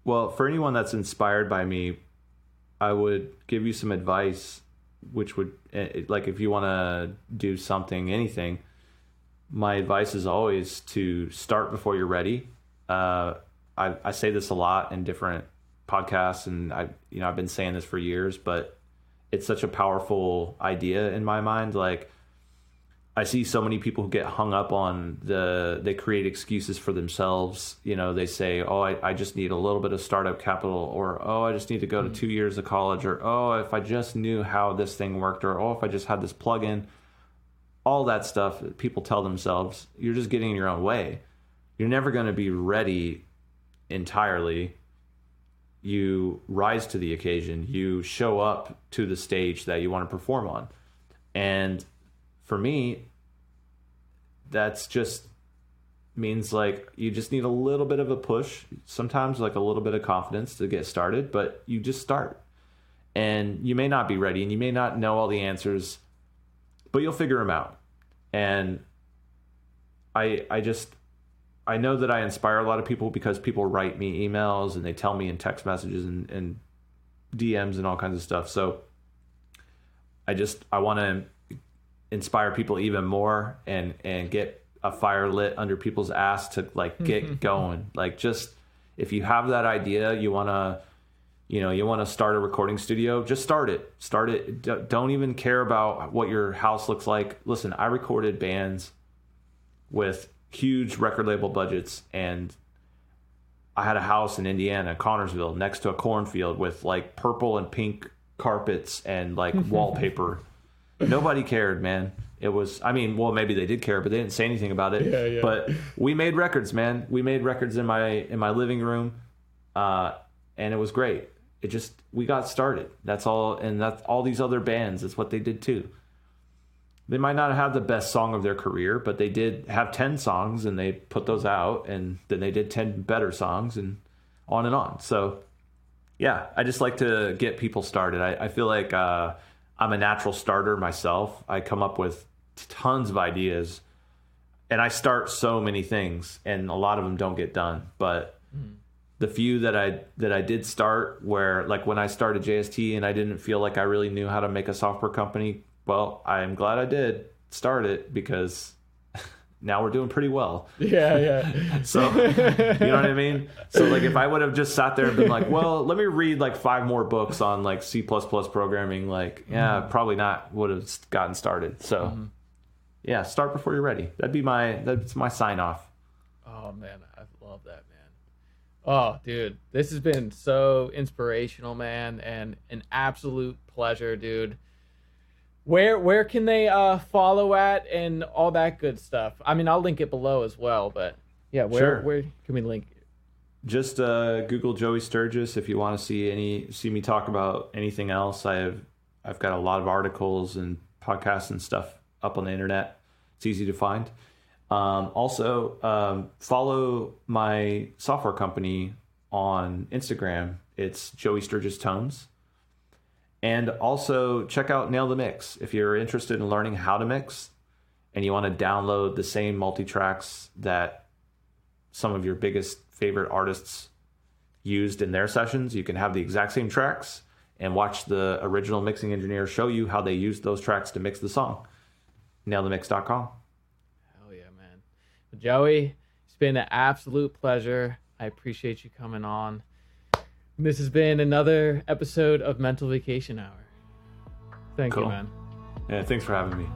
well, for anyone that's inspired by me, I would give you some advice, which would eh, like if you want to do something, anything. My advice is always to start before you're ready. Uh, I, I say this a lot in different podcasts, and I, you know, I've been saying this for years, but it's such a powerful idea in my mind. Like, I see so many people who get hung up on the they create excuses for themselves. You know, they say, "Oh, I, I just need a little bit of startup capital," or "Oh, I just need to go to mm-hmm. two years of college," or "Oh, if I just knew how this thing worked," or "Oh, if I just had this plugin." All that stuff that people tell themselves, you're just getting in your own way. You're never going to be ready entirely you rise to the occasion, you show up to the stage that you want to perform on. And for me, that's just means like you just need a little bit of a push, sometimes like a little bit of confidence to get started, but you just start. And you may not be ready and you may not know all the answers, but you'll figure them out. And I I just I know that I inspire a lot of people because people write me emails and they tell me in text messages and, and DMs and all kinds of stuff. So I just I want to inspire people even more and and get a fire lit under people's ass to like get going. Like just if you have that idea, you want to you know you want to start a recording studio just start it start it don't even care about what your house looks like listen i recorded bands with huge record label budgets and I had a house in Indiana, Connersville, next to a cornfield with like purple and pink carpets and like wallpaper. Nobody cared, man. It was, I mean, well, maybe they did care, but they didn't say anything about it. Yeah, yeah. But we made records, man. We made records in my in my living room, uh, and it was great. It just we got started. That's all, and that's all these other bands. That's what they did too they might not have the best song of their career, but they did have 10 songs and they put those out and then they did 10 better songs and on and on. So, yeah, I just like to get people started. I, I feel like uh, I'm a natural starter myself. I come up with tons of ideas and I start so many things and a lot of them don't get done. But mm. the few that I that I did start where like when I started JST and I didn't feel like I really knew how to make a software company well, I'm glad I did start it because now we're doing pretty well. Yeah, yeah. so, you know what I mean? So, like, if I would have just sat there and been like, well, let me read like five more books on like C programming, like, yeah, mm-hmm. probably not would have gotten started. So, mm-hmm. yeah, start before you're ready. That'd be my, that's my sign off. Oh, man. I love that, man. Oh, dude, this has been so inspirational, man, and an absolute pleasure, dude. Where where can they uh, follow at and all that good stuff? I mean, I'll link it below as well, but yeah, where Sure. where can we link? it? Just uh, Google Joey Sturgis if you want to see any see me talk about anything else. I have I've got a lot of articles and podcasts and stuff up on the internet. It's easy to find. Um, also, um, follow my software company on Instagram. It's Joey Sturgis Tones. And also check out Nail the Mix if you're interested in learning how to mix and you want to download the same multi tracks that some of your biggest favorite artists used in their sessions. You can have the exact same tracks and watch the original mixing engineer show you how they used those tracks to mix the song. NailTheMix.com. Hell yeah, man. Joey, it's been an absolute pleasure. I appreciate you coming on. This has been another episode of Mental Vacation Hour. Thank you, man. Yeah, thanks for having me.